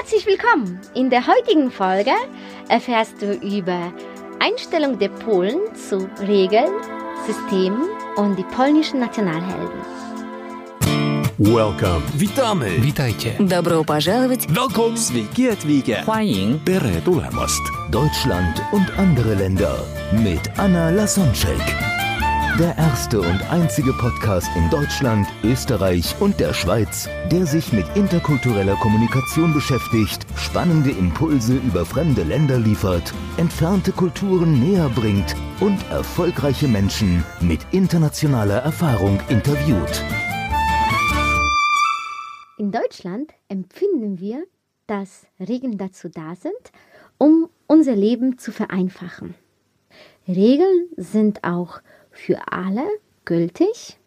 Herzlich willkommen! In der heutigen Folge erfährst du über Einstellung der Polen zu Regeln, Systemen und die polnischen Nationalhelden. Welcome. Witamy! Witajcie. Добро пожаловать! Welcome! Sveiki atvykę. 欢迎 Tere tulemast. Deutschland und andere Länder mit Anna Lasonczek. Der erste und einzige Podcast in Deutschland, Österreich und der Schweiz, der sich mit interkultureller Kommunikation beschäftigt, spannende Impulse über fremde Länder liefert, entfernte Kulturen näher bringt und erfolgreiche Menschen mit internationaler Erfahrung interviewt. In Deutschland empfinden wir, dass Regeln dazu da sind, um unser Leben zu vereinfachen. Regeln sind auch für alle gültig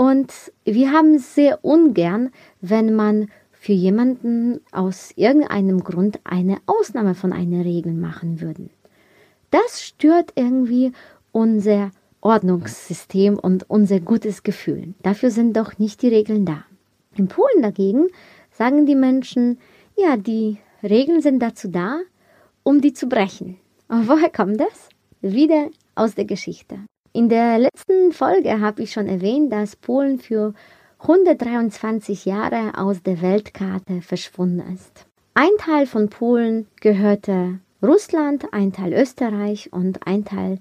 und wir haben sehr ungern, wenn man für jemanden aus irgendeinem Grund eine Ausnahme von einer Regel machen würde. Das stört irgendwie unser Ordnungssystem und unser gutes Gefühl. Dafür sind doch nicht die Regeln da. In Polen dagegen sagen die Menschen, ja, die Regeln sind dazu da, um die zu brechen. Und woher kommt das? Wieder aus der Geschichte. In der letzten Folge habe ich schon erwähnt, dass Polen für 123 Jahre aus der Weltkarte verschwunden ist. Ein Teil von Polen gehörte Russland, ein Teil Österreich und ein Teil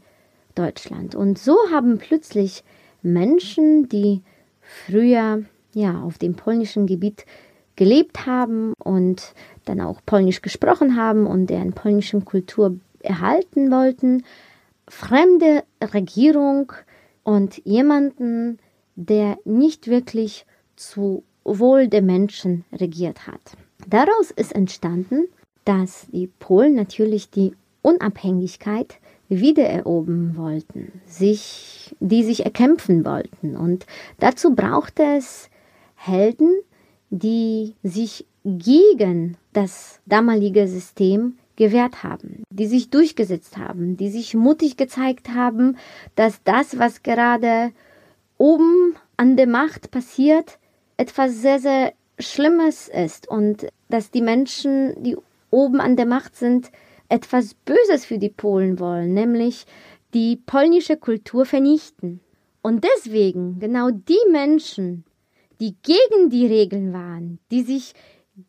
Deutschland. Und so haben plötzlich Menschen, die früher ja, auf dem polnischen Gebiet gelebt haben und dann auch Polnisch gesprochen haben und deren polnischen Kultur erhalten wollten, fremde Regierung und jemanden, der nicht wirklich zu Wohl der Menschen regiert hat. Daraus ist entstanden, dass die Polen natürlich die Unabhängigkeit wiedererobern wollten, sich, die sich erkämpfen wollten. Und dazu brauchte es Helden, die sich gegen das damalige System gewehrt haben, die sich durchgesetzt haben, die sich mutig gezeigt haben, dass das, was gerade oben an der Macht passiert, etwas sehr, sehr Schlimmes ist und dass die Menschen, die oben an der Macht sind, etwas Böses für die Polen wollen, nämlich die polnische Kultur vernichten. Und deswegen genau die Menschen, die gegen die Regeln waren, die sich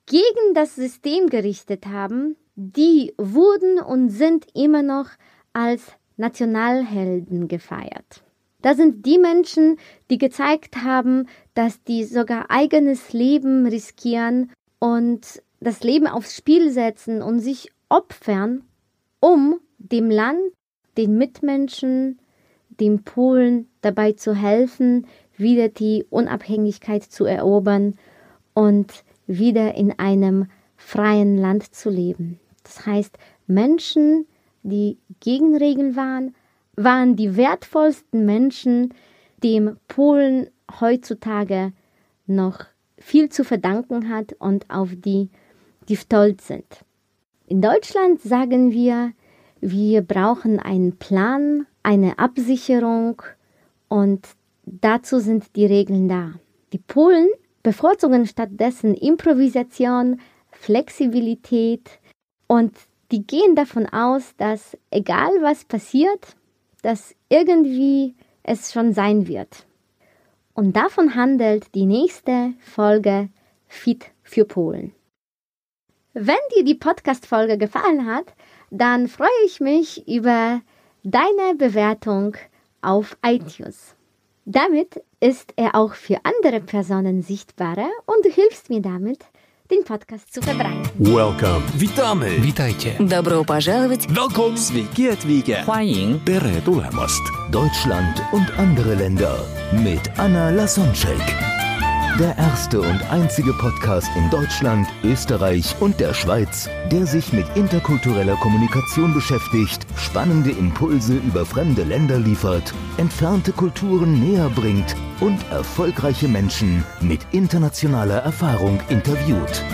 gegen das System gerichtet haben, die wurden und sind immer noch als Nationalhelden gefeiert. Das sind die Menschen, die gezeigt haben, dass die sogar eigenes Leben riskieren und das Leben aufs Spiel setzen und sich opfern, um dem Land, den Mitmenschen, den Polen dabei zu helfen, wieder die Unabhängigkeit zu erobern und wieder in einem freien Land zu leben. Das heißt, Menschen, die gegen Regeln waren, waren die wertvollsten Menschen, dem Polen heutzutage noch viel zu verdanken hat und auf die die stolz sind. In Deutschland sagen wir, wir brauchen einen Plan, eine Absicherung und dazu sind die Regeln da. Die Polen bevorzugen stattdessen Improvisation, Flexibilität und die gehen davon aus, dass egal was passiert, dass irgendwie es schon sein wird. Und davon handelt die nächste Folge Fit für Polen. Wenn dir die Podcast-Folge gefallen hat, dann freue ich mich über deine Bewertung auf iTunes. Damit ist er auch für andere Personen sichtbarer und du hilfst mir damit, den Podcast zu verbreiten. Welcome. Witamy! Witajcie. Добро пожаловать! Welcome! Sveiki atvykę. 欢迎 Tere tulemast. Deutschland und andere Länder mit Anna Lasonczek. Der erste und einzige Podcast in Deutschland, Österreich und der Schweiz, der sich mit interkultureller Kommunikation beschäftigt, spannende Impulse über fremde Länder liefert, entfernte Kulturen näher bringt und erfolgreiche Menschen mit internationaler Erfahrung interviewt.